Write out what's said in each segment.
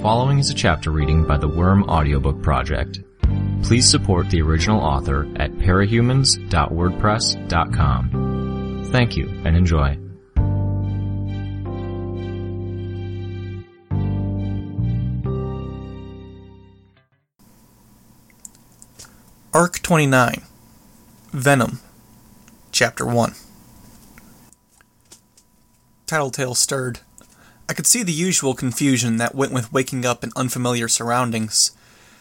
following is a chapter reading by the Worm Audiobook Project. Please support the original author at parahumans.wordpress.com. Thank you and enjoy. Arc 29 Venom Chapter 1 Tattletale stirred. I could see the usual confusion that went with waking up in unfamiliar surroundings.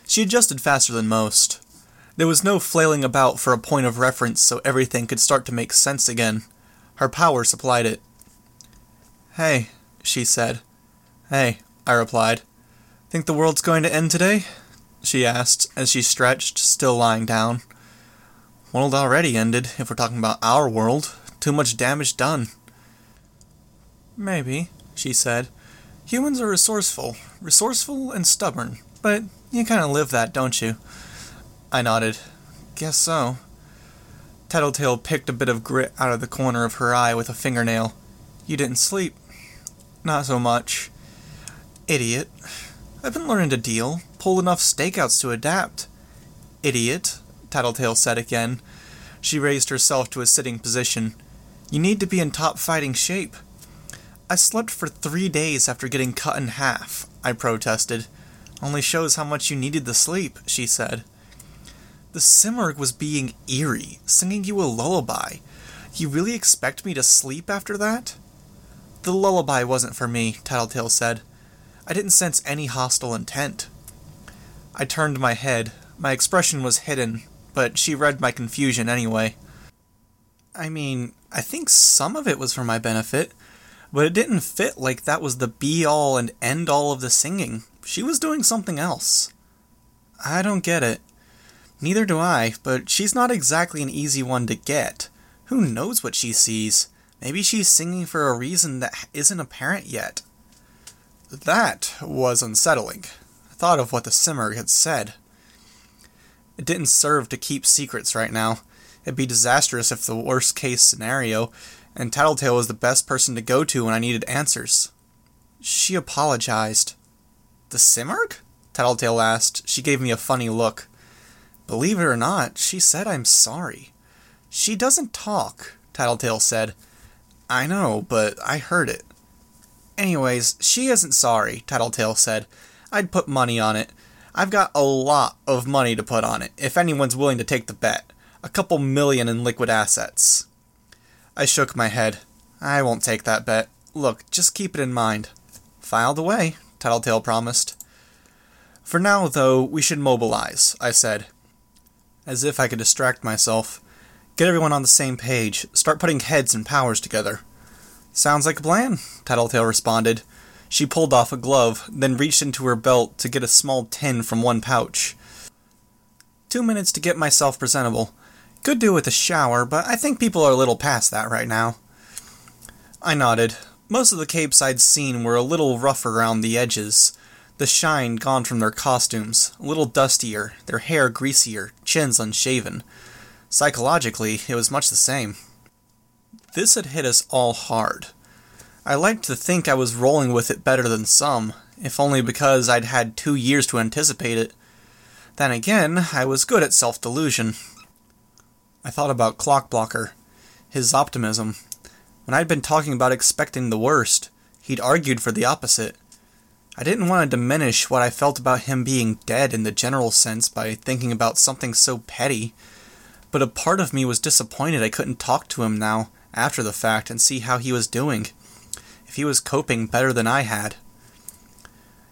She adjusted faster than most. There was no flailing about for a point of reference so everything could start to make sense again. Her power supplied it. Hey, she said. Hey, I replied. Think the world's going to end today? she asked as she stretched, still lying down. World already ended, if we're talking about our world. Too much damage done. Maybe, she said. Humans are resourceful, resourceful and stubborn, but you kind of live that, don't you? I nodded. Guess so. Tattletale picked a bit of grit out of the corner of her eye with a fingernail. You didn't sleep? Not so much. Idiot. I've been learning to deal, pull enough stakeouts to adapt. Idiot, Tattletale said again. She raised herself to a sitting position. You need to be in top fighting shape. I slept for three days after getting cut in half, I protested. Only shows how much you needed the sleep, she said. The Simurgh was being eerie, singing you a lullaby. You really expect me to sleep after that? The lullaby wasn't for me, Tattletale said. I didn't sense any hostile intent. I turned my head. My expression was hidden, but she read my confusion anyway. I mean, I think some of it was for my benefit, but it didn't fit like that was the be all and end all of the singing. She was doing something else. I don't get it. Neither do I, but she's not exactly an easy one to get. Who knows what she sees? Maybe she's singing for a reason that isn't apparent yet. That was unsettling. I thought of what the Simurgh had said. It didn't serve to keep secrets right now. It'd be disastrous if the worst case scenario, and Tattletale was the best person to go to when I needed answers. She apologized. The Simurgh? Tattletale asked. She gave me a funny look. Believe it or not, she said I'm sorry. She doesn't talk, Tattletale said. I know, but I heard it. Anyways, she isn't sorry, Tattletale said. I'd put money on it. I've got a lot of money to put on it, if anyone's willing to take the bet. A couple million in liquid assets. I shook my head. I won't take that bet. Look, just keep it in mind. Filed away, Tattletale promised. For now, though, we should mobilize, I said. As if I could distract myself. Get everyone on the same page. Start putting heads and powers together. Sounds like a plan, Tattletale responded. She pulled off a glove, then reached into her belt to get a small tin from one pouch. Two minutes to get myself presentable. Could do with a shower, but I think people are a little past that right now. I nodded. Most of the capes I'd seen were a little rougher around the edges, the shine gone from their costumes, a little dustier, their hair greasier, chins unshaven. Psychologically, it was much the same. This had hit us all hard. I liked to think I was rolling with it better than some, if only because I'd had two years to anticipate it. Then again, I was good at self delusion. I thought about Clockblocker, his optimism. When I'd been talking about expecting the worst, he'd argued for the opposite. I didn't want to diminish what I felt about him being dead in the general sense by thinking about something so petty, but a part of me was disappointed I couldn't talk to him now after the fact and see how he was doing, if he was coping better than I had.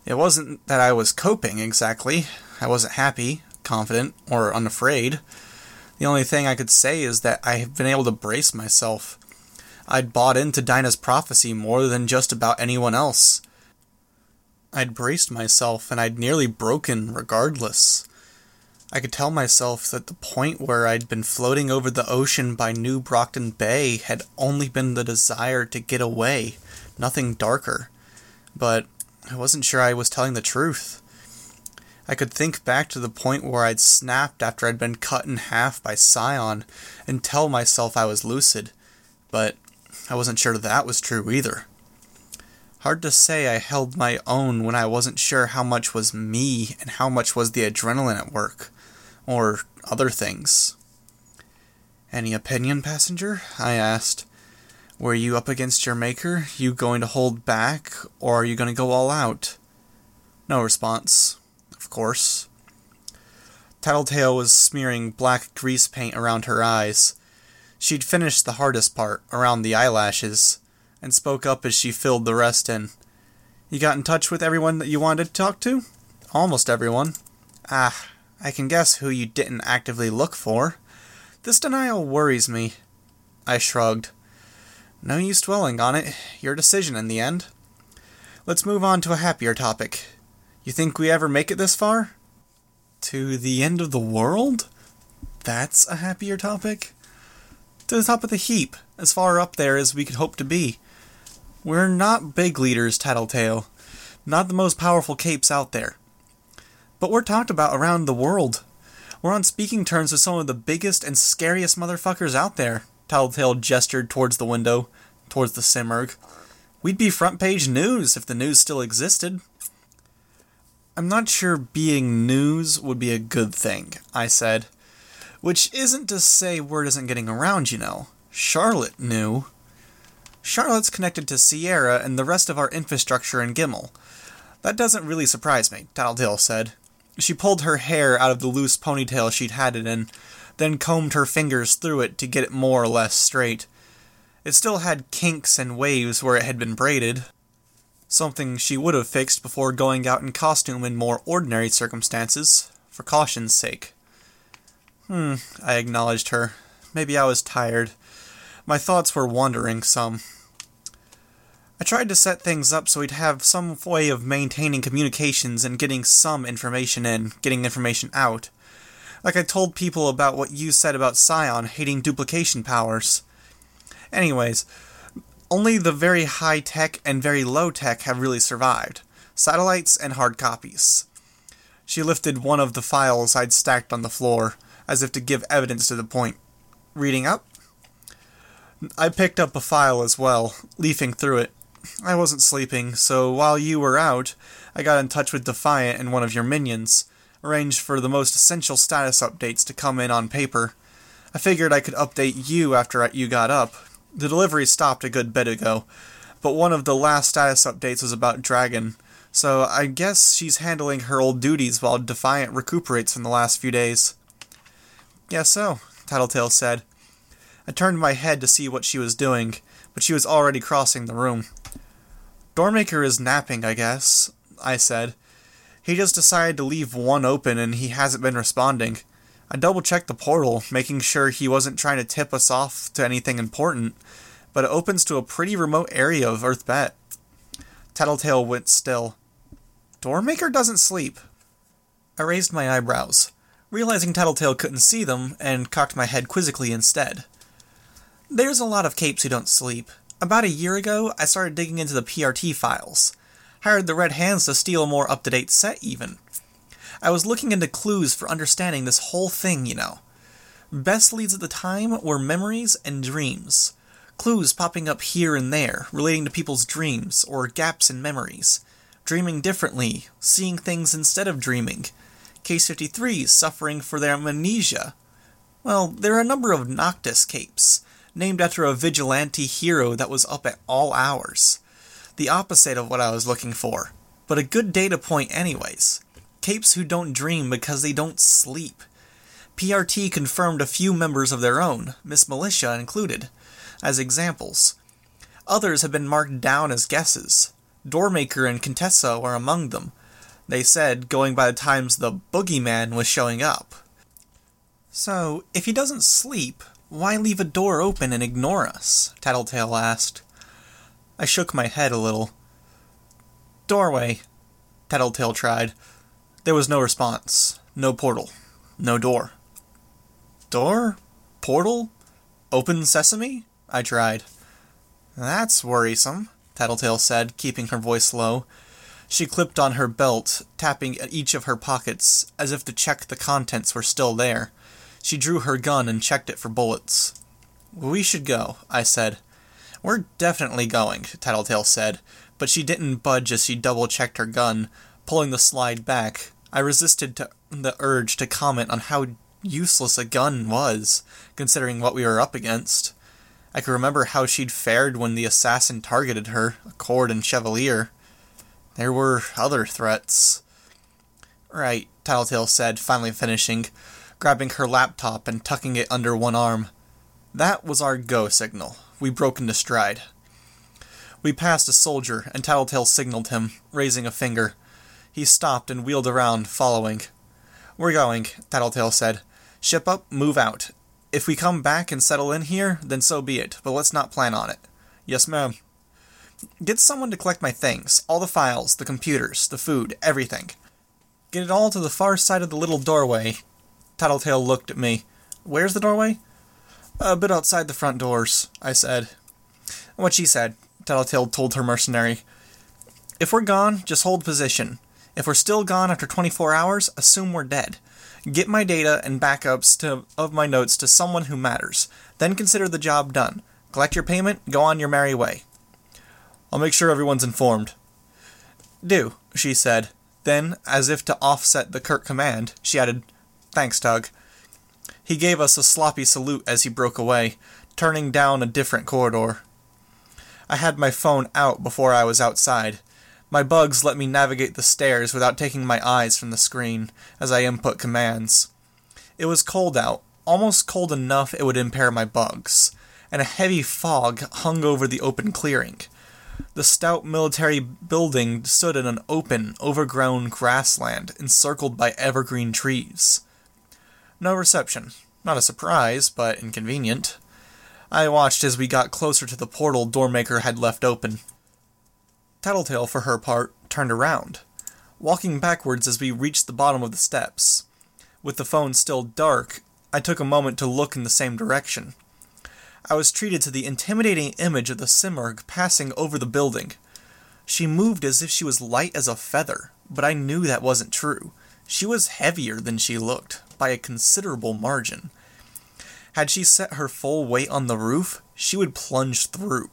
It wasn't that I was coping exactly. I wasn't happy, confident, or unafraid. The only thing I could say is that I have been able to brace myself. I'd bought into Dinah's prophecy more than just about anyone else. I'd braced myself and I'd nearly broken regardless. I could tell myself that the point where I'd been floating over the ocean by New Brockton Bay had only been the desire to get away, nothing darker. But I wasn't sure I was telling the truth. I could think back to the point where I'd snapped after I'd been cut in half by Scion and tell myself I was lucid, but I wasn't sure that was true either. Hard to say I held my own when I wasn't sure how much was me and how much was the adrenaline at work. Or other things. Any opinion, passenger? I asked. Were you up against your maker? You going to hold back, or are you going to go all out? No response. Of course. Tattletale was smearing black grease paint around her eyes. She'd finished the hardest part, around the eyelashes, and spoke up as she filled the rest in. You got in touch with everyone that you wanted to talk to? Almost everyone. Ah, I can guess who you didn't actively look for. This denial worries me. I shrugged. No use dwelling on it. Your decision in the end. Let's move on to a happier topic. You think we ever make it this far? To the end of the world? That's a happier topic? To the top of the heap, as far up there as we could hope to be. We're not big leaders, Tattletale. Not the most powerful capes out there. But we're talked about around the world. We're on speaking terms with some of the biggest and scariest motherfuckers out there. Tattletale gestured towards the window, towards the Simurgh. We'd be front page news if the news still existed. I'm not sure being news would be a good thing, I said. Which isn't to say word isn't getting around, you know. Charlotte knew. Charlotte's connected to Sierra and the rest of our infrastructure in Gimel. That doesn't really surprise me, Tattletale said. She pulled her hair out of the loose ponytail she'd had it in, then combed her fingers through it to get it more or less straight. It still had kinks and waves where it had been braided, something she would have fixed before going out in costume in more ordinary circumstances, for caution's sake. Hmm, I acknowledged her. Maybe I was tired. My thoughts were wandering some. I tried to set things up so we'd have some way of maintaining communications and getting some information in, getting information out. Like I told people about what you said about Scion hating duplication powers. Anyways, only the very high tech and very low tech have really survived satellites and hard copies. She lifted one of the files I'd stacked on the floor, as if to give evidence to the point. Reading up? I picked up a file as well, leafing through it. I wasn't sleeping, so while you were out, I got in touch with Defiant and one of your minions, arranged for the most essential status updates to come in on paper. I figured I could update you after you got up. The delivery stopped a good bit ago, but one of the last status updates was about Dragon, so I guess she's handling her old duties while Defiant recuperates from the last few days. Yes, so, Tattletale said. I turned my head to see what she was doing, but she was already crossing the room. Doormaker is napping, I guess, I said. He just decided to leave one open and he hasn't been responding. I double checked the portal, making sure he wasn't trying to tip us off to anything important, but it opens to a pretty remote area of Earth Bet. Tattletale went still. Doormaker doesn't sleep. I raised my eyebrows, realizing Tattletale couldn't see them, and cocked my head quizzically instead. There's a lot of capes who don't sleep, about a year ago, I started digging into the PRT files. Hired the Red Hands to steal a more up to date set, even. I was looking into clues for understanding this whole thing, you know. Best leads at the time were memories and dreams. Clues popping up here and there, relating to people's dreams or gaps in memories. Dreaming differently, seeing things instead of dreaming. Case 53 suffering for their amnesia. Well, there are a number of Noctis capes named after a vigilante hero that was up at all hours. The opposite of what I was looking for, but a good data point, anyways. Capes who don't dream because they don't sleep. PRT confirmed a few members of their own, Miss Militia included, as examples. Others have been marked down as guesses. Doormaker and Contessa are among them. They said, going by the times the boogeyman was showing up. So, if he doesn't sleep, why leave a door open and ignore us? Tattletale asked. I shook my head a little. Doorway, Tattletale tried. There was no response. No portal. No door. Door? Portal? Open sesame? I tried. That's worrisome, Tattletale said, keeping her voice low. She clipped on her belt, tapping at each of her pockets, as if to check the contents were still there. She drew her gun and checked it for bullets. We should go, I said. We're definitely going, Tattletale said, but she didn't budge as she double checked her gun, pulling the slide back. I resisted the urge to comment on how useless a gun was, considering what we were up against. I could remember how she'd fared when the assassin targeted her, Accord and Chevalier. There were other threats. Right, Tattletale said, finally finishing, grabbing her laptop and tucking it under one arm. That was our go signal. We broke into stride. We passed a soldier, and Tattletale signaled him, raising a finger. He stopped and wheeled around, following. We're going, Tattletale said. Ship up, move out. If we come back and settle in here, then so be it, but let's not plan on it. Yes, ma'am. Get someone to collect my things all the files, the computers, the food, everything. Get it all to the far side of the little doorway. Tattletale looked at me. Where's the doorway? A bit outside the front doors, I said. What she said, Tattletale told her mercenary. If we're gone, just hold position. If we're still gone after 24 hours, assume we're dead. Get my data and backups to, of my notes to someone who matters. Then consider the job done. Collect your payment, go on your merry way. I'll make sure everyone's informed. Do, she said. Then, as if to offset the curt command, she added, Thanks, Tug. He gave us a sloppy salute as he broke away, turning down a different corridor. I had my phone out before I was outside. My bugs let me navigate the stairs without taking my eyes from the screen as I input commands. It was cold out, almost cold enough it would impair my bugs, and a heavy fog hung over the open clearing. The stout military building stood in an open, overgrown grassland encircled by evergreen trees. No reception. Not a surprise, but inconvenient. I watched as we got closer to the portal Doormaker had left open. Tattletale, for her part, turned around, walking backwards as we reached the bottom of the steps. With the phone still dark, I took a moment to look in the same direction. I was treated to the intimidating image of the Simurgh passing over the building. She moved as if she was light as a feather, but I knew that wasn't true. She was heavier than she looked, by a considerable margin. Had she set her full weight on the roof, she would plunge through.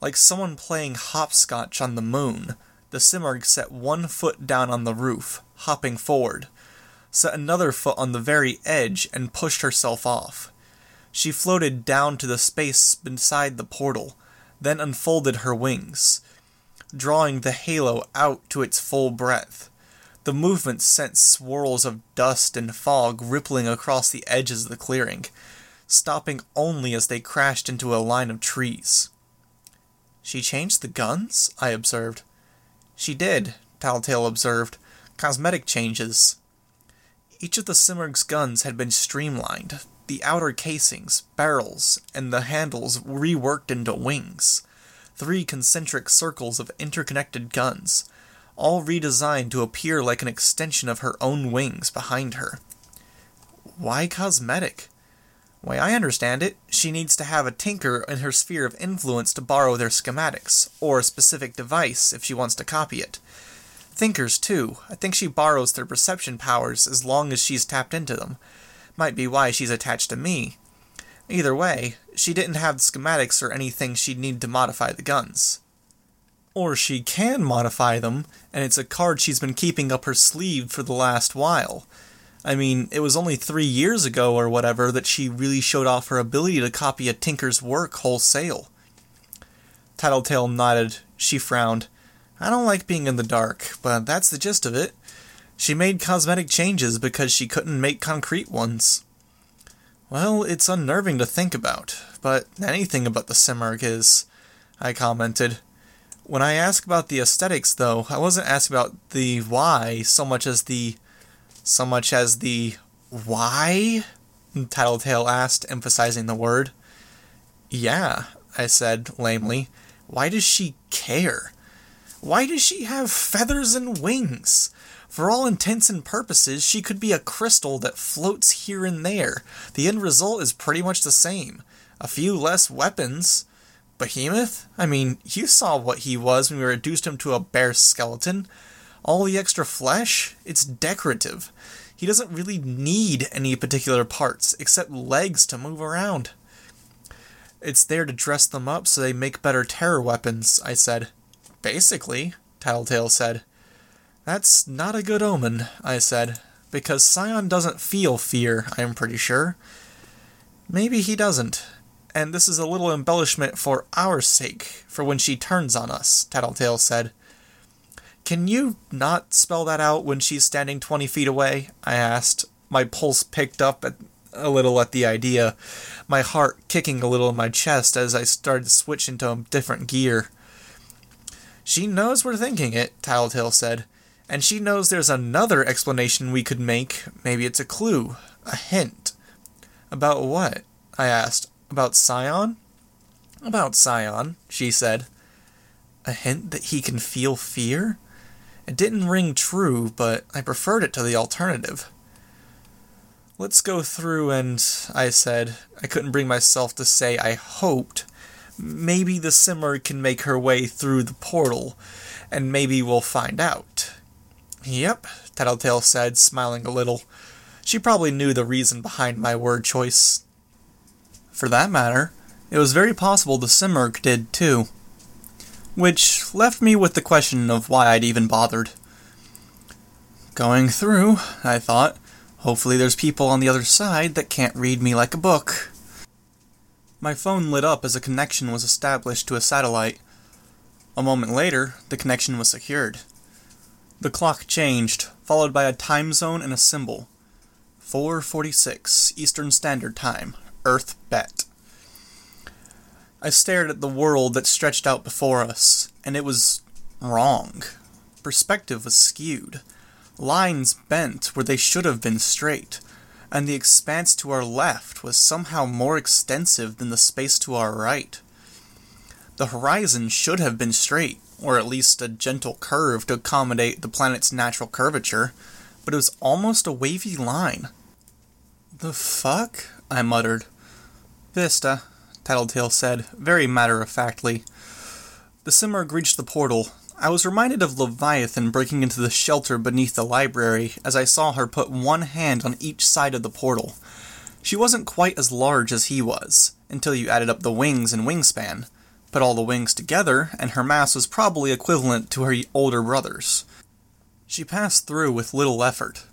Like someone playing hopscotch on the moon, the Simurgh set one foot down on the roof, hopping forward, set another foot on the very edge, and pushed herself off. She floated down to the space beside the portal, then unfolded her wings, drawing the halo out to its full breadth. The movement sent swirls of dust and fog rippling across the edges of the clearing, stopping only as they crashed into a line of trees. She changed the guns? I observed. She did, Tattletale observed. Cosmetic changes. Each of the Simurgh's guns had been streamlined, the outer casings, barrels, and the handles reworked into wings. Three concentric circles of interconnected guns, all redesigned to appear like an extension of her own wings behind her. Why cosmetic? Way I understand it, she needs to have a tinker in her sphere of influence to borrow their schematics, or a specific device if she wants to copy it. Thinkers, too. I think she borrows their perception powers as long as she's tapped into them. Might be why she's attached to me. Either way, she didn't have the schematics or anything she'd need to modify the guns. Or she can modify them, and it's a card she's been keeping up her sleeve for the last while. I mean, it was only three years ago or whatever that she really showed off her ability to copy a tinker's work wholesale. Tattletale nodded. She frowned. I don't like being in the dark, but that's the gist of it. She made cosmetic changes because she couldn't make concrete ones. Well, it's unnerving to think about, but anything about the Simurgh is, I commented. When I asked about the aesthetics, though, I wasn't asked about the why so much as the so much as the why? Tattletale asked, emphasizing the word. Yeah, I said lamely. Why does she care? Why does she have feathers and wings? For all intents and purposes, she could be a crystal that floats here and there. The end result is pretty much the same. A few less weapons. Behemoth? I mean, you saw what he was when we reduced him to a bare skeleton. All the extra flesh? It's decorative. He doesn't really need any particular parts, except legs to move around. It's there to dress them up so they make better terror weapons, I said. Basically, Tattletale said. That's not a good omen, I said, because Scion doesn't feel fear, I'm pretty sure. Maybe he doesn't. And this is a little embellishment for our sake, for when she turns on us, Tattletale said. Can you not spell that out when she's standing 20 feet away? I asked. My pulse picked up at, a little at the idea, my heart kicking a little in my chest as I started to switch into a different gear. She knows we're thinking it, Tattletale said, and she knows there's another explanation we could make. Maybe it's a clue, a hint. About what? I asked. About Scion? About Scion, she said. A hint that he can feel fear? It didn't ring true, but I preferred it to the alternative. Let's go through and, I said, I couldn't bring myself to say I hoped. Maybe the Simurgh can make her way through the portal, and maybe we'll find out. Yep, Tattletale said, smiling a little. She probably knew the reason behind my word choice. For that matter, it was very possible the Simurgh did too. Which left me with the question of why I'd even bothered. Going through, I thought. Hopefully there's people on the other side that can't read me like a book. My phone lit up as a connection was established to a satellite. A moment later, the connection was secured. The clock changed, followed by a time zone and a symbol. 4:46 Eastern Standard Time, Earth Bet. I stared at the world that stretched out before us, and it was wrong. Perspective was skewed. Lines bent where they should have been straight, and the expanse to our left was somehow more extensive than the space to our right. The horizon should have been straight, or at least a gentle curve to accommodate the planet's natural curvature, but it was almost a wavy line. The fuck? I muttered. Vista, Tattletale said, very matter of factly. The Simurgh reached the portal. I was reminded of Leviathan breaking into the shelter beneath the library as I saw her put one hand on each side of the portal. She wasn't quite as large as he was, until you added up the wings and wingspan. Put all the wings together, and her mass was probably equivalent to her older brother's. She passed through with little effort,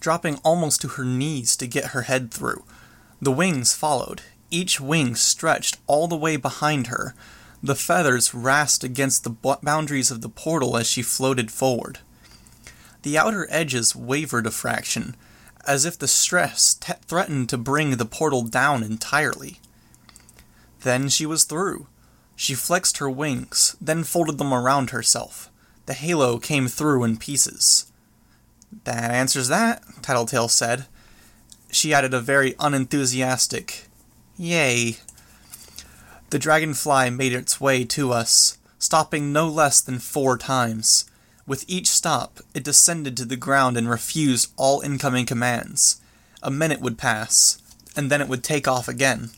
dropping almost to her knees to get her head through. The wings followed, each wing stretched all the way behind her. The feathers rasped against the boundaries of the portal as she floated forward. The outer edges wavered a fraction, as if the stress threatened to bring the portal down entirely. Then she was through. She flexed her wings, then folded them around herself. The halo came through in pieces. That answers that, Tattletale said. She added a very unenthusiastic, Yay. The dragonfly made its way to us, stopping no less than four times. With each stop, it descended to the ground and refused all incoming commands. A minute would pass, and then it would take off again.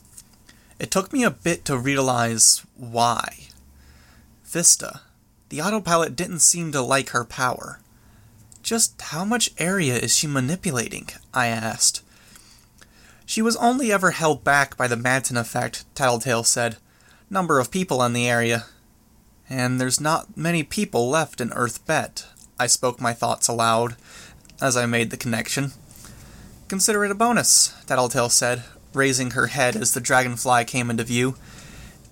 It took me a bit to realize why. Vista. The autopilot didn't seem to like her power. Just how much area is she manipulating? I asked. She was only ever held back by the Manton effect, Tattletale said. Number of people in the area. And there's not many people left in Earth Bet. I spoke my thoughts aloud as I made the connection. Consider it a bonus, Tattletale said, raising her head as the dragonfly came into view.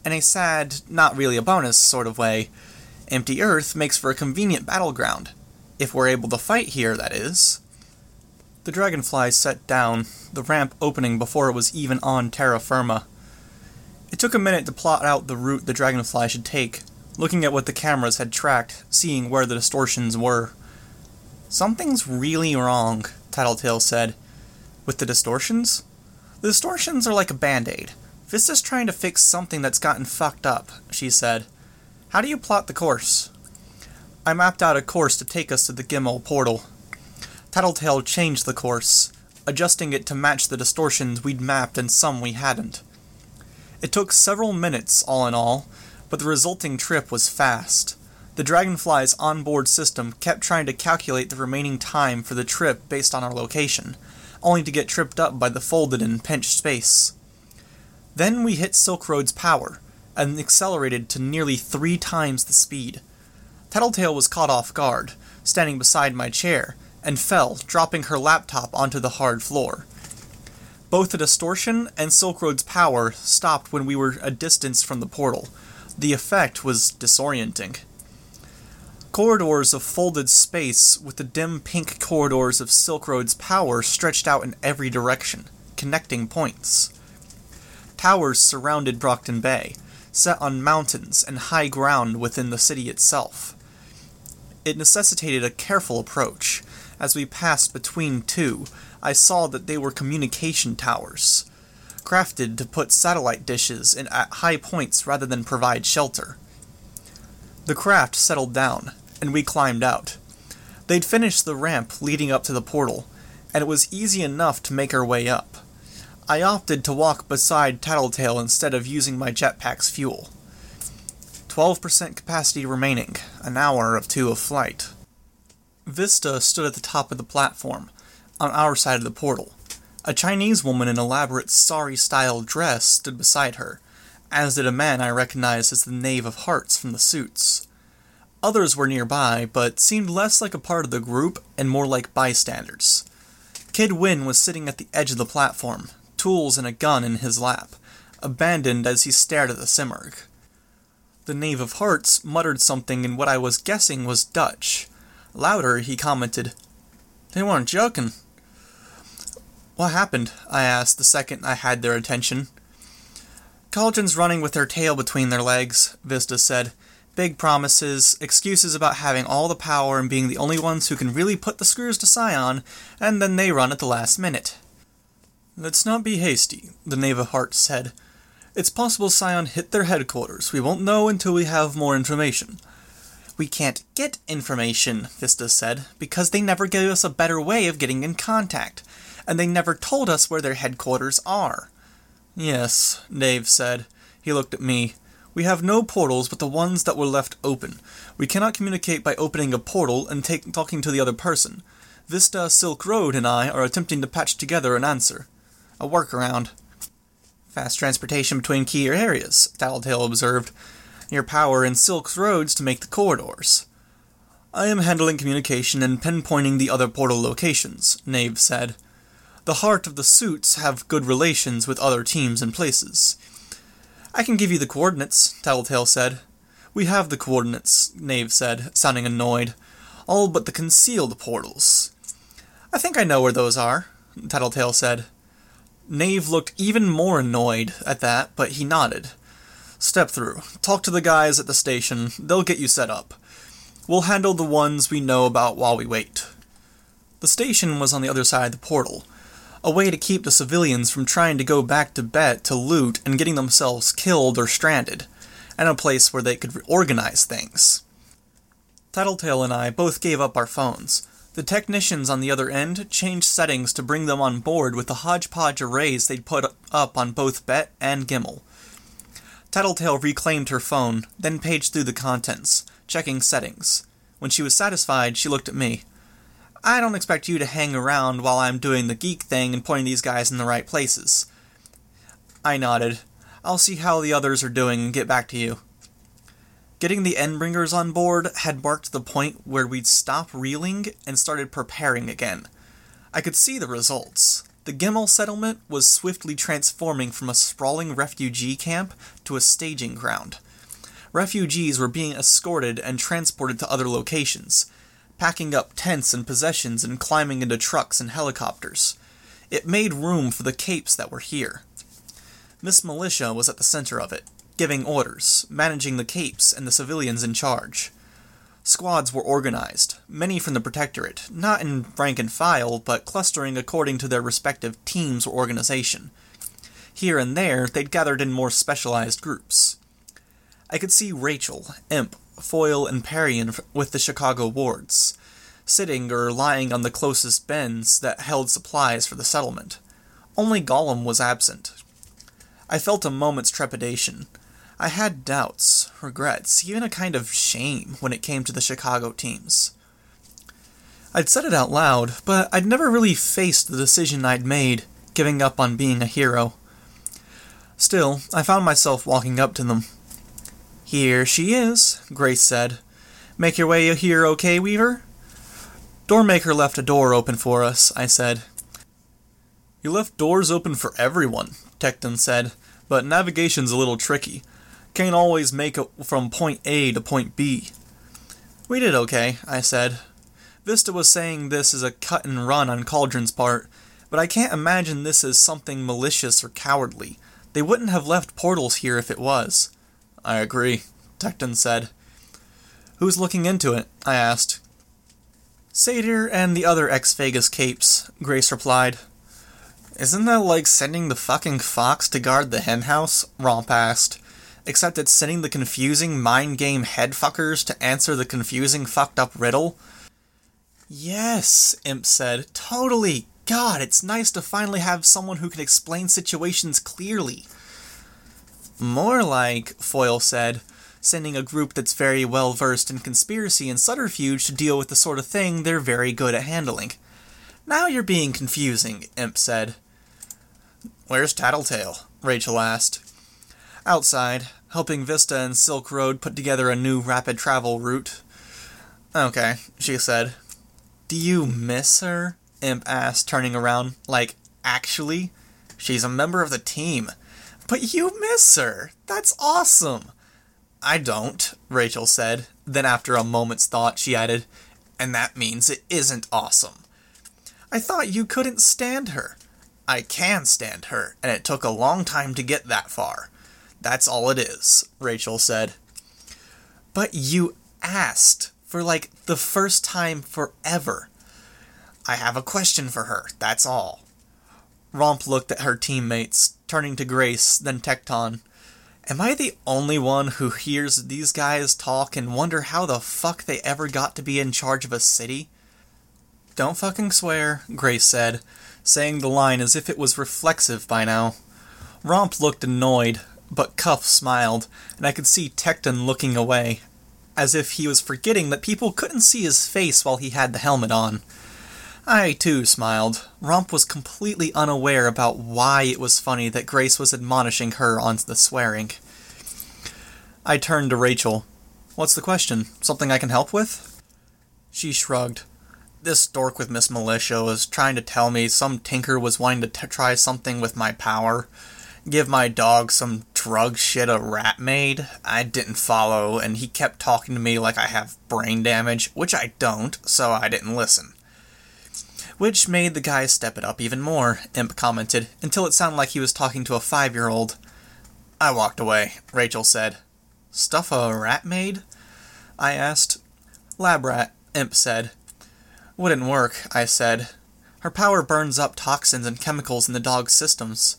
In a sad, not really a bonus sort of way, empty Earth makes for a convenient battleground. If we're able to fight here, that is. The dragonfly set down, the ramp opening before it was even on terra firma. It took a minute to plot out the route the dragonfly should take, looking at what the cameras had tracked, seeing where the distortions were. Something's really wrong, Tattletale said. With the distortions? The distortions are like a band aid. Vista's trying to fix something that's gotten fucked up, she said. How do you plot the course? I mapped out a course to take us to the Gimel portal. Tattletale changed the course, adjusting it to match the distortions we'd mapped and some we hadn't. It took several minutes, all in all, but the resulting trip was fast. The Dragonfly's onboard system kept trying to calculate the remaining time for the trip based on our location, only to get tripped up by the folded and pinched space. Then we hit Silk Road's power, and accelerated to nearly three times the speed. Tattletale was caught off guard, standing beside my chair, and fell, dropping her laptop onto the hard floor. Both the distortion and Silk Road's power stopped when we were a distance from the portal. The effect was disorienting. Corridors of folded space with the dim pink corridors of Silk Road's power stretched out in every direction, connecting points. Towers surrounded Brockton Bay, set on mountains and high ground within the city itself. It necessitated a careful approach. As we passed between two, I saw that they were communication towers, crafted to put satellite dishes in at high points rather than provide shelter. The craft settled down, and we climbed out. They'd finished the ramp leading up to the portal, and it was easy enough to make our way up. I opted to walk beside Tattletale instead of using my jetpack's fuel. 12% capacity remaining, an hour of two of flight. Vista stood at the top of the platform, on our side of the portal. A Chinese woman in elaborate sari style dress stood beside her, as did a man I recognized as the Knave of Hearts from the suits. Others were nearby, but seemed less like a part of the group and more like bystanders. Kid Win was sitting at the edge of the platform, tools and a gun in his lap, abandoned as he stared at the Simurgh. The Knave of Hearts muttered something in what I was guessing was Dutch. Louder, he commented, They weren't joking. What happened? I asked the second I had their attention. Cauldron's running with their tail between their legs, Vista said. Big promises, excuses about having all the power and being the only ones who can really put the screws to Scion, and then they run at the last minute. Let's not be hasty, the Knave of Hearts said. It's possible Scion hit their headquarters. We won't know until we have more information. We can't get information, Vista said, because they never gave us a better way of getting in contact, and they never told us where their headquarters are. Yes, Knave said. He looked at me. We have no portals but the ones that were left open. We cannot communicate by opening a portal and take, talking to the other person. Vista, Silk Road, and I are attempting to patch together an answer a workaround. Fast transportation between key areas, Tattletale observed. Your power in Silk's roads to make the corridors. I am handling communication and pinpointing the other portal locations, Knave said. The heart of the suits have good relations with other teams and places. I can give you the coordinates, Tattletale said. We have the coordinates, Knave said, sounding annoyed. All but the concealed portals. I think I know where those are, Tattletale said. Knave looked even more annoyed at that, but he nodded. Step through. Talk to the guys at the station. They'll get you set up. We'll handle the ones we know about while we wait. The station was on the other side of the portal, a way to keep the civilians from trying to go back to Bet to loot and getting themselves killed or stranded, and a place where they could organize things. Tattletale and I both gave up our phones. The technicians on the other end changed settings to bring them on board with the hodgepodge arrays they'd put up on both Bet and Gimel. Tattletale reclaimed her phone, then paged through the contents, checking settings. When she was satisfied, she looked at me. I don't expect you to hang around while I'm doing the geek thing and pointing these guys in the right places. I nodded. I'll see how the others are doing and get back to you. Getting the Endbringers on board had marked the point where we'd stop reeling and started preparing again. I could see the results. The Gimel settlement was swiftly transforming from a sprawling refugee camp to a staging ground. Refugees were being escorted and transported to other locations, packing up tents and possessions and climbing into trucks and helicopters. It made room for the capes that were here. Miss Militia was at the center of it, giving orders, managing the capes and the civilians in charge. Squads were organized, many from the Protectorate, not in rank and file, but clustering according to their respective teams or organization. Here and there, they'd gathered in more specialized groups. I could see Rachel, Imp, Foil, and Parian with the Chicago wards, sitting or lying on the closest bends that held supplies for the settlement. Only Golem was absent. I felt a moment's trepidation. I had doubts, regrets, even a kind of shame when it came to the Chicago teams. I'd said it out loud, but I'd never really faced the decision I'd made, giving up on being a hero. Still, I found myself walking up to them. Here she is, Grace said. Make your way here okay, Weaver? Doormaker left a door open for us, I said. You left doors open for everyone, Tecton said, but navigation's a little tricky. Can't always make it from point A to point B. We did okay, I said. Vista was saying this is a cut and run on Cauldron's part, but I can't imagine this as something malicious or cowardly. They wouldn't have left portals here if it was. I agree, Tecton said. Who's looking into it? I asked. Satyr and the other ex Vegas capes, Grace replied. Isn't that like sending the fucking fox to guard the henhouse? Romp asked. Except it's sending the confusing mind game headfuckers to answer the confusing fucked up riddle? Yes, Imp said. Totally. God, it's nice to finally have someone who can explain situations clearly. More like, Foil said, sending a group that's very well versed in conspiracy and subterfuge to deal with the sort of thing they're very good at handling. Now you're being confusing, Imp said. Where's Tattletale? Rachel asked. Outside, helping Vista and Silk Road put together a new rapid travel route. Okay, she said. Do you miss her? Imp asked, turning around. Like, actually? She's a member of the team. But you miss her. That's awesome. I don't, Rachel said. Then, after a moment's thought, she added, And that means it isn't awesome. I thought you couldn't stand her. I can stand her, and it took a long time to get that far. That's all it is, Rachel said. But you asked for like the first time forever. I have a question for her, that's all. Romp looked at her teammates, turning to Grace, then Tecton. Am I the only one who hears these guys talk and wonder how the fuck they ever got to be in charge of a city? Don't fucking swear, Grace said, saying the line as if it was reflexive by now. Romp looked annoyed, but Cuff smiled, and I could see Tecton looking away, as if he was forgetting that people couldn't see his face while he had the helmet on. I too smiled. Romp was completely unaware about why it was funny that Grace was admonishing her on the swearing. I turned to Rachel. What's the question? Something I can help with? She shrugged. This dork with Miss Militia was trying to tell me some tinker was wanting to t- try something with my power. Give my dog some drug shit a rat made. I didn't follow, and he kept talking to me like I have brain damage, which I don't, so I didn't listen which made the guy step it up even more, Imp commented, until it sounded like he was talking to a five year old. I walked away, Rachel said. Stuff a rat made? I asked. Lab rat, Imp said. Wouldn't work, I said. Her power burns up toxins and chemicals in the dog's systems.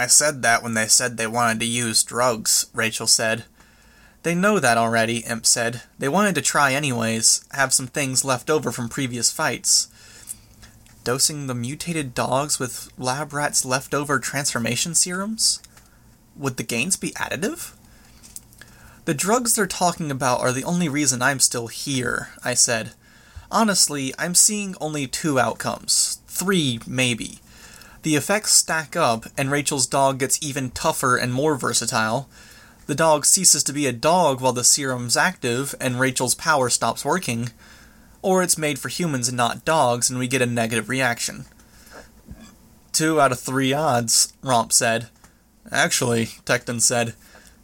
I said that when they said they wanted to use drugs, Rachel said. They know that already, Imp said. They wanted to try anyways, have some things left over from previous fights dosing the mutated dogs with lab rats' leftover transformation serums? Would the gains be additive? The drugs they're talking about are the only reason I'm still here, I said. Honestly, I'm seeing only two outcomes. Three, maybe. The effects stack up, and Rachel's dog gets even tougher and more versatile. The dog ceases to be a dog while the serum's active, and Rachel's power stops working or it's made for humans and not dogs, and we get a negative reaction. Two out of three odds, Romp said. Actually, Tecton said,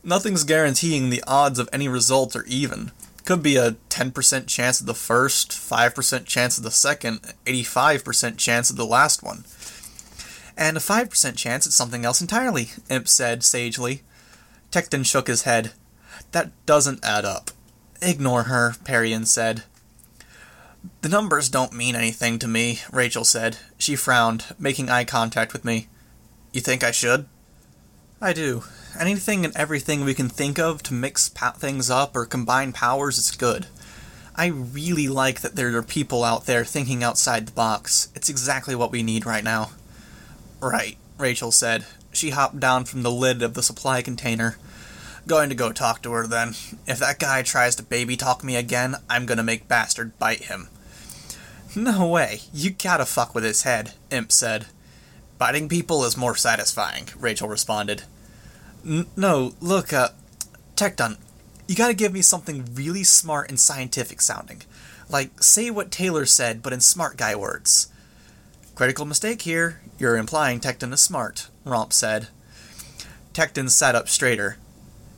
nothing's guaranteeing the odds of any result are even. Could be a 10% chance of the first, 5% chance of the second, 85% chance of the last one. And a 5% chance it's something else entirely, Imp said sagely. Tecton shook his head. That doesn't add up. Ignore her, Parian said. The numbers don't mean anything to me, Rachel said. She frowned, making eye contact with me. You think I should? I do. Anything and everything we can think of to mix things up or combine powers is good. I really like that there are people out there thinking outside the box. It's exactly what we need right now. Right, Rachel said. She hopped down from the lid of the supply container. Going to go talk to her then. If that guy tries to baby talk me again, I'm gonna make Bastard bite him. No way, you gotta fuck with his head, Imp said. Biting people is more satisfying, Rachel responded. No, look, uh, Tecton, you gotta give me something really smart and scientific sounding. Like, say what Taylor said, but in smart guy words. Critical mistake here. You're implying Tecton is smart, Romp said. Tecton sat up straighter.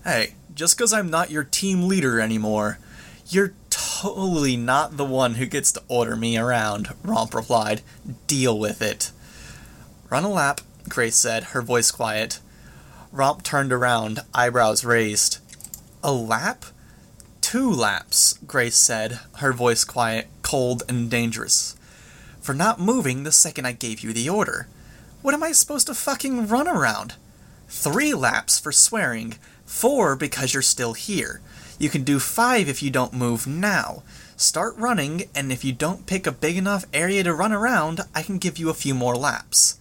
Hey, just because I'm not your team leader anymore, you're totally not the one who gets to order me around, Romp replied. Deal with it. Run a lap, Grace said, her voice quiet. Romp turned around, eyebrows raised. A lap? Two laps, Grace said, her voice quiet, cold, and dangerous. For not moving the second I gave you the order. What am I supposed to fucking run around? Three laps for swearing, four because you're still here. You can do five if you don't move now. Start running, and if you don't pick a big enough area to run around, I can give you a few more laps.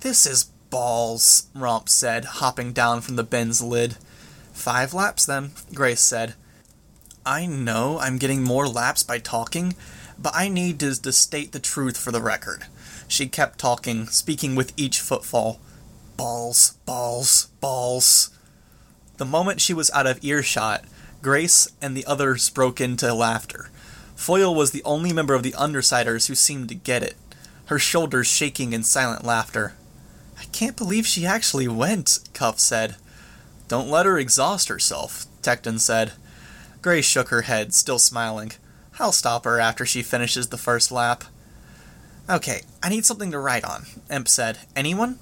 This is balls, Romp said, hopping down from the bin's lid. Five laps then, Grace said. I know I'm getting more laps by talking, but I need to, to state the truth for the record. She kept talking, speaking with each footfall. Balls, balls, balls. The moment she was out of earshot, Grace and the others broke into laughter. Foil was the only member of the Undersiders who seemed to get it, her shoulders shaking in silent laughter. I can't believe she actually went, Cuff said. Don't let her exhaust herself, Tecton said. Grace shook her head, still smiling. I'll stop her after she finishes the first lap. Okay, I need something to write on, Imp said. Anyone?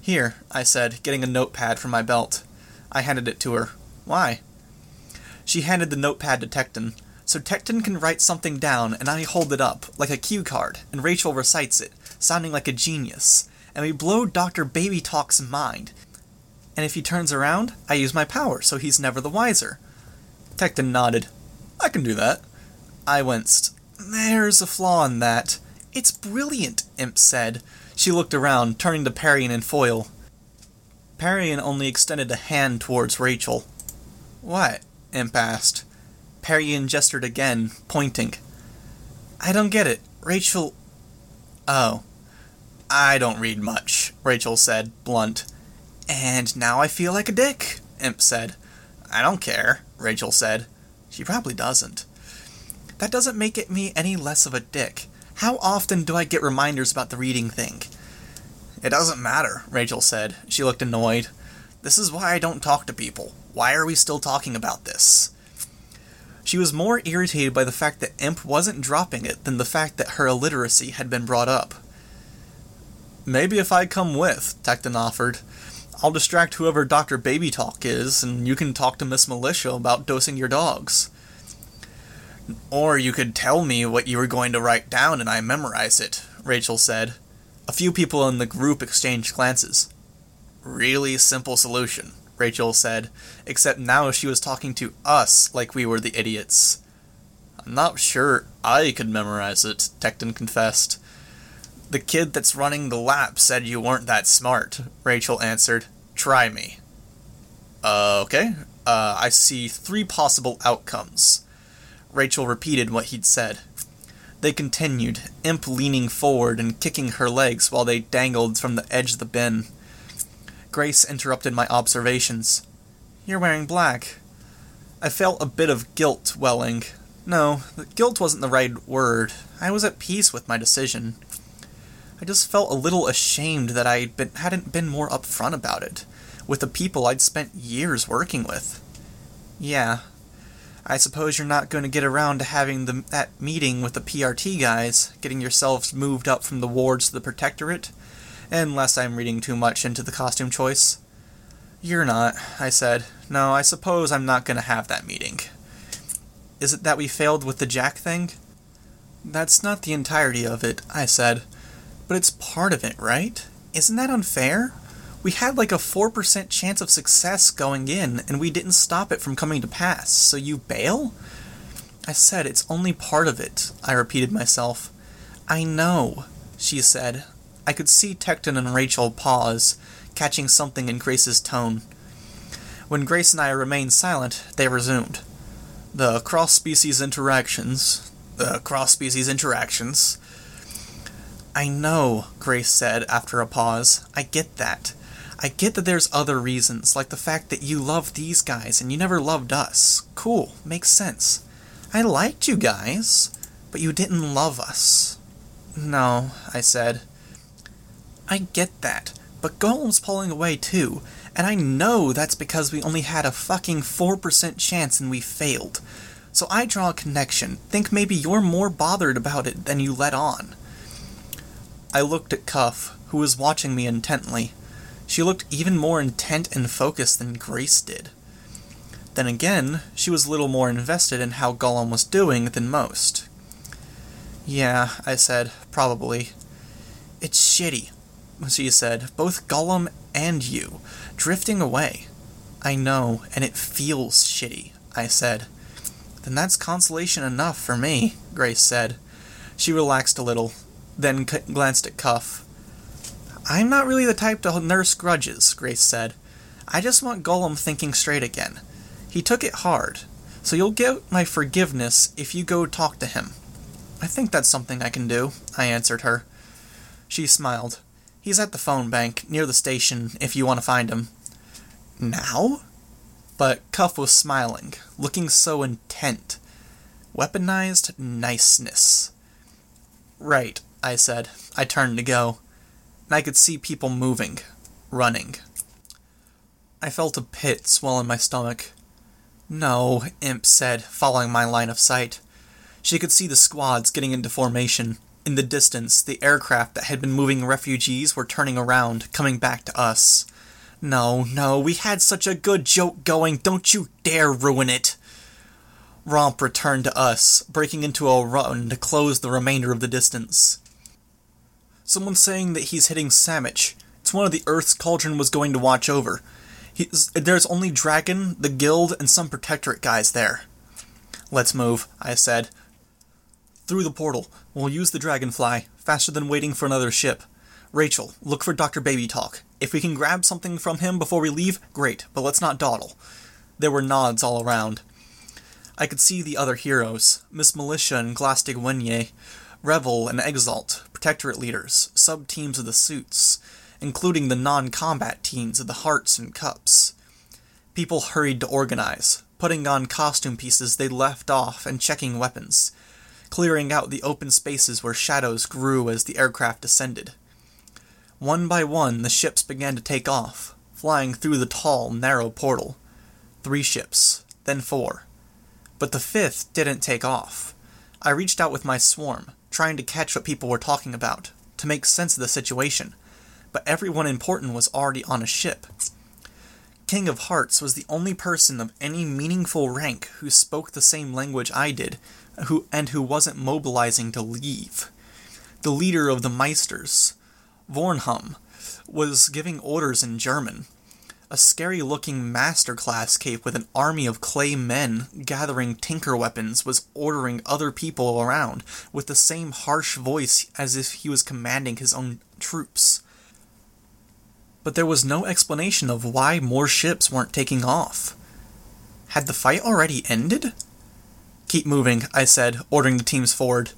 Here, I said, getting a notepad from my belt. I handed it to her. Why? She handed the notepad to Tecton. So Tecton can write something down, and I hold it up, like a cue card, and Rachel recites it, sounding like a genius. And we blow Dr. Baby Talk's mind. And if he turns around, I use my power, so he's never the wiser. Tecton nodded. I can do that. I winced. There's a flaw in that. It's brilliant, Imp said. She looked around, turning to Parian and Foil. Parian only extended a hand towards Rachel. What? Imp asked. Parian gestured again, pointing. I don't get it. Rachel. Oh. I don't read much, Rachel said, blunt. And now I feel like a dick, Imp said. I don't care, Rachel said. She probably doesn't. That doesn't make it me any less of a dick. How often do I get reminders about the reading thing? It doesn't matter, Rachel said. She looked annoyed. This is why I don't talk to people. Why are we still talking about this? She was more irritated by the fact that Imp wasn't dropping it than the fact that her illiteracy had been brought up. Maybe if I come with, Tecton offered. I'll distract whoever Dr. Baby Talk is, and you can talk to Miss Militia about dosing your dogs. Or you could tell me what you were going to write down and I memorize it, Rachel said. A few people in the group exchanged glances. Really simple solution, Rachel said, except now she was talking to us like we were the idiots. I'm not sure I could memorize it, Tecton confessed. The kid that's running the lab said you weren't that smart, Rachel answered. Try me. Uh, okay. Uh, I see three possible outcomes. Rachel repeated what he'd said. They continued, Imp leaning forward and kicking her legs while they dangled from the edge of the bin. Grace interrupted my observations. You're wearing black. I felt a bit of guilt welling. No, guilt wasn't the right word. I was at peace with my decision. I just felt a little ashamed that I been, hadn't been more upfront about it, with the people I'd spent years working with. Yeah, I suppose you're not going to get around to having the, that meeting with the PRT guys, getting yourselves moved up from the wards to the Protectorate, unless I'm reading too much into the costume choice. You're not, I said. No, I suppose I'm not going to have that meeting. Is it that we failed with the Jack thing? That's not the entirety of it, I said. But it's part of it, right? Isn't that unfair? We had like a 4% chance of success going in, and we didn't stop it from coming to pass, so you bail? I said, it's only part of it, I repeated myself. I know, she said. I could see Tecton and Rachel pause, catching something in Grace's tone. When Grace and I remained silent, they resumed. The cross species interactions. The cross species interactions. I know, Grace said after a pause. I get that. I get that there's other reasons, like the fact that you love these guys and you never loved us. Cool, makes sense. I liked you guys, but you didn't love us. No, I said. I get that, but Golem's pulling away too, and I know that's because we only had a fucking 4% chance and we failed. So I draw a connection. Think maybe you're more bothered about it than you let on. I looked at Cuff, who was watching me intently. She looked even more intent and focused than Grace did. Then again, she was a little more invested in how Golem was doing than most. Yeah, I said, probably. It's shitty, she said, both Golem and you, drifting away. I know, and it feels shitty, I said. Then that's consolation enough for me, Grace said. She relaxed a little, then glanced at Cuff. I'm not really the type to nurse grudges, Grace said. I just want Golem thinking straight again. He took it hard, so you'll get my forgiveness if you go talk to him. I think that's something I can do, I answered her. She smiled. He's at the phone bank, near the station, if you want to find him. Now? But Cuff was smiling, looking so intent. Weaponized niceness. Right, I said. I turned to go. And I could see people moving, running. I felt a pit swell in my stomach. No, Imp said, following my line of sight. She could see the squads getting into formation. In the distance, the aircraft that had been moving refugees were turning around, coming back to us. No, no, we had such a good joke going, don't you dare ruin it! Romp returned to us, breaking into a run to close the remainder of the distance. Someone's saying that he's hitting Samech. It's one of the Earth's Cauldron was going to watch over. He's, there's only Dragon, the Guild, and some Protectorate guys there. Let's move, I said. Through the portal. We'll use the Dragonfly, faster than waiting for another ship. Rachel, look for Dr. Baby Talk. If we can grab something from him before we leave, great, but let's not dawdle. There were nods all around. I could see the other heroes Miss Militia and Glaistig Uaine, Revel and Exalt, Protectorate leaders, sub teams of the suits, including the non combat teams of the Hearts and Cups. People hurried to organize, putting on costume pieces they left off and checking weapons, clearing out the open spaces where shadows grew as the aircraft descended. One by one, the ships began to take off, flying through the tall, narrow portal. Three ships, then four. But the fifth didn't take off. I reached out with my swarm, trying to catch what people were talking about, to make sense of the situation, but everyone important was already on a ship. King of Hearts was the only person of any meaningful rank who spoke the same language I did, who and who wasn't mobilizing to leave. The leader of the Meisters, Vornham, was giving orders in German. A scary looking master class cape with an army of clay men gathering tinker weapons was ordering other people around with the same harsh voice as if he was commanding his own troops. But there was no explanation of why more ships weren't taking off. Had the fight already ended? Keep moving, I said, ordering the teams forward.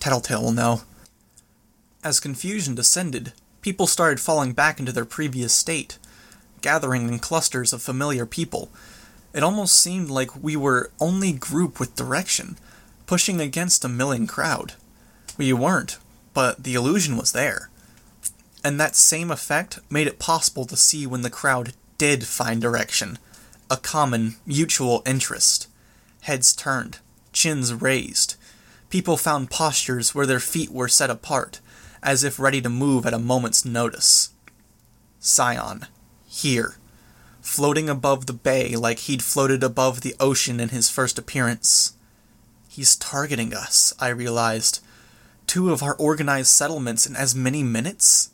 Tattletale will know. As confusion descended, people started falling back into their previous state, gathering in clusters of familiar people. It almost seemed like we were only group with direction, pushing against a milling crowd. We weren't, but the illusion was there. And that same effect made it possible to see when the crowd did find direction a common, mutual interest. Heads turned, chins raised. People found postures where their feet were set apart, as if ready to move at a moment's notice. Scion, here, floating above the bay like he'd floated above the ocean in his first appearance. He's targeting us, I realized. Two of our organized settlements in as many minutes?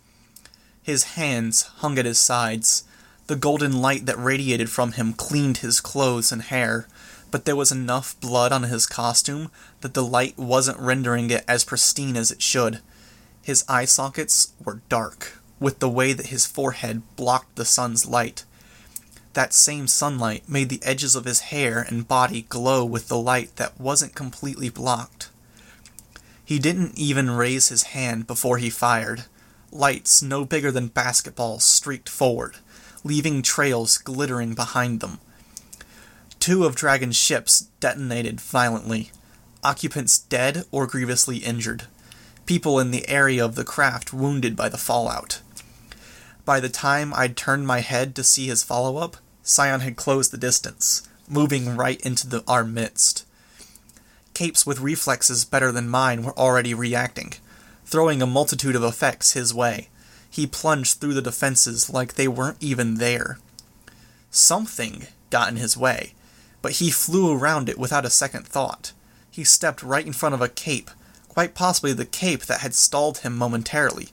His hands hung at his sides. The golden light that radiated from him cleaned his clothes and hair, but there was enough blood on his costume that the light wasn't rendering it as pristine as it should. His eye sockets were dark, with the way that his forehead blocked the sun's light. That same sunlight made the edges of his hair and body glow with the light that wasn't completely blocked. He didn't even raise his hand before he fired. Lights no bigger than basketballs streaked forward, leaving trails glittering behind them. Two of Dragon's ships detonated violently, occupants dead or grievously injured, people in the area of the craft wounded by the fallout. By the time I'd turned my head to see his follow up, Scion had closed the distance, moving right into the, our midst. Capes with reflexes better than mine were already reacting, throwing a multitude of effects his way. He plunged through the defenses like they weren't even there. Something got in his way, but he flew around it without a second thought. He stepped right in front of a cape, quite possibly the cape that had stalled him momentarily,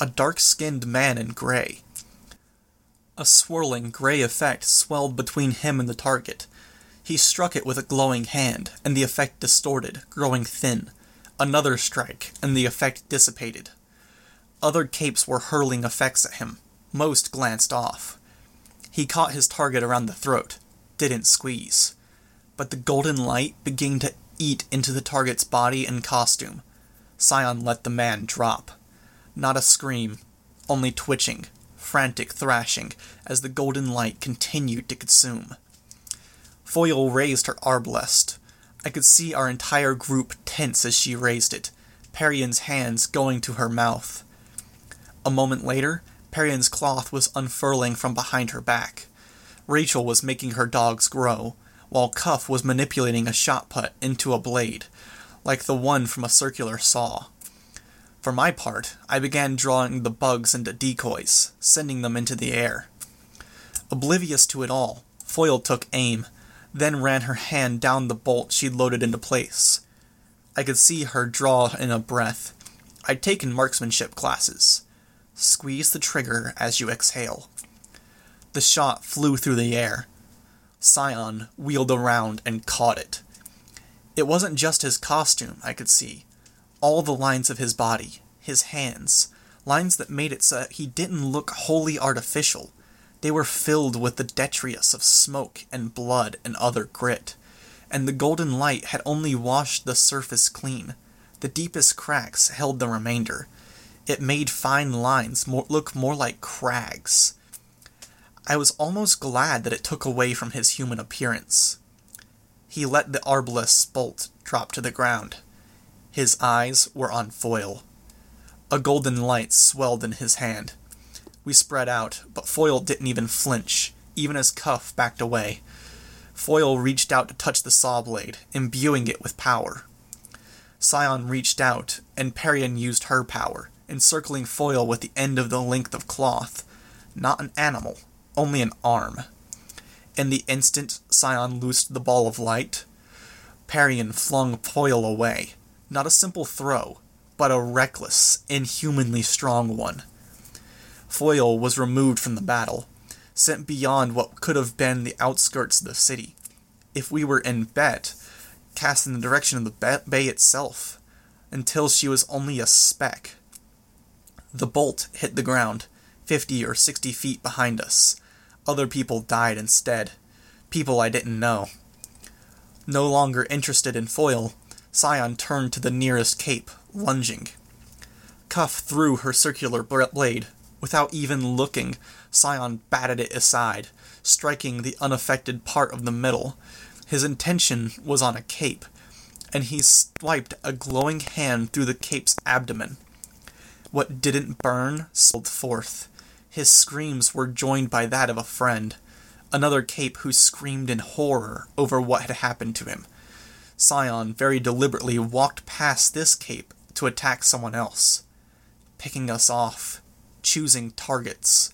a dark skinned man in gray. A swirling gray effect swelled between him and the target. He struck it with a glowing hand, and the effect distorted, growing thin. Another strike, and the effect dissipated. Other capes were hurling effects at him. Most glanced off. He caught his target around the throat, didn't squeeze. But the golden light began to eat into the target's body and costume. Scion let the man drop. Not a scream, only twitching, frantic thrashing as the golden light continued to consume. Foil raised her arbalest. I could see our entire group tense as she raised it, Parian's hands going to her mouth. A moment later, Parian's cloth was unfurling from behind her back. Rachel was making her dogs grow, while Cuff was manipulating a shot put into a blade, like the one from a circular saw. For my part, I began drawing the bugs into decoys, sending them into the air. Oblivious to it all, Foil took aim, then ran her hand down the bolt she'd loaded into place. I could see her draw in a breath. I'd taken marksmanship classes. Squeeze the trigger as you exhale. The shot flew through the air. Scion wheeled around and caught it. It wasn't just his costume, I could see all the lines of his body, his hands, lines that made it so he didn't look wholly artificial. They were filled with the detritus of smoke and blood and other grit, and the golden light had only washed the surface clean. The deepest cracks held the remainder. It made fine lines more, look more like crags. I was almost glad that it took away from his human appearance. He let the arbalest bolt drop to the ground. His eyes were on Foil. A golden light swelled in his hand. We spread out, but Foil didn't even flinch, even as Cuff backed away. Foil reached out to touch the saw blade, imbuing it with power. Scion reached out, and Parian used her power, encircling Foil with the end of the length of cloth. Not an animal, only an arm. In the instant Scion loosed the ball of light, Parian flung Foil away. Not a simple throw, but a reckless, inhumanly strong one. Foil was removed from the battle, sent beyond what could have been the outskirts of the city. If we were in Bet, cast in the direction of the bay itself, until she was only a speck. The bolt hit the ground, fifty or sixty feet behind us. Other people died instead. People I didn't know. No longer interested in Foil, Scion turned to the nearest cape, lunging. Cuff threw her circular blade. Without even looking, Scion batted it aside, striking the unaffected part of the middle. His intention was on a cape, and he swiped a glowing hand through the cape's abdomen. What didn't burn spilled forth. His screams were joined by that of a friend, another cape who screamed in horror over what had happened to him. Scion very deliberately walked past this cape to attack someone else, picking us off, choosing targets,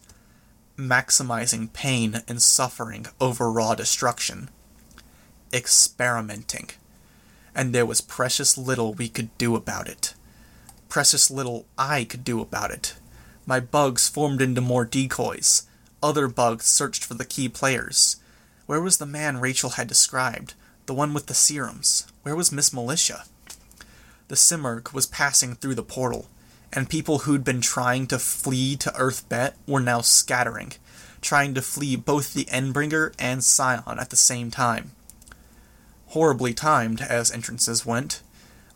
maximizing pain and suffering over raw destruction, experimenting. And there was precious little we could do about it. Precious little I could do about it. My bugs formed into more decoys. Other bugs searched for the key players. Where was the man Rachel had described? The one with the serums. Where was Miss Militia? The Simurgh was passing through the portal, and people who'd been trying to flee to Earthbet were now scattering, trying to flee both the Endbringer and Scion at the same time. Horribly timed as entrances went.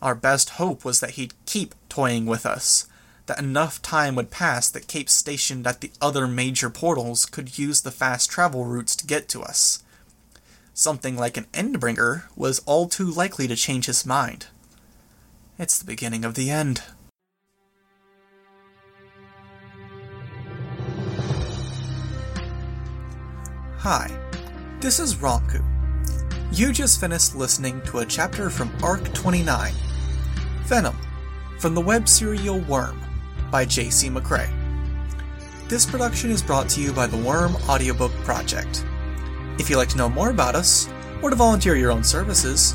Our best hope was that he'd keep toying with us, that enough time would pass that capes stationed at the other major portals could use the fast travel routes to get to us. Something like an Endbringer was all too likely to change his mind. It's the beginning of the end. Hi, this is Ronku. You just finished listening to a chapter from Arc 29 Venom, from the web serial Worm by J.C. McCrae. This production is brought to you by the Worm Audiobook Project. If you'd like to know more about us, or to volunteer your own services,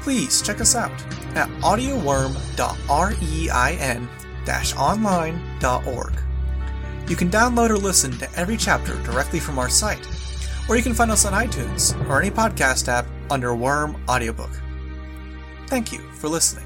please check us out at audioworm.rein-online.org. You can download or listen to every chapter directly from our site, or you can find us on iTunes or any podcast app under Worm Audiobook. Thank you for listening.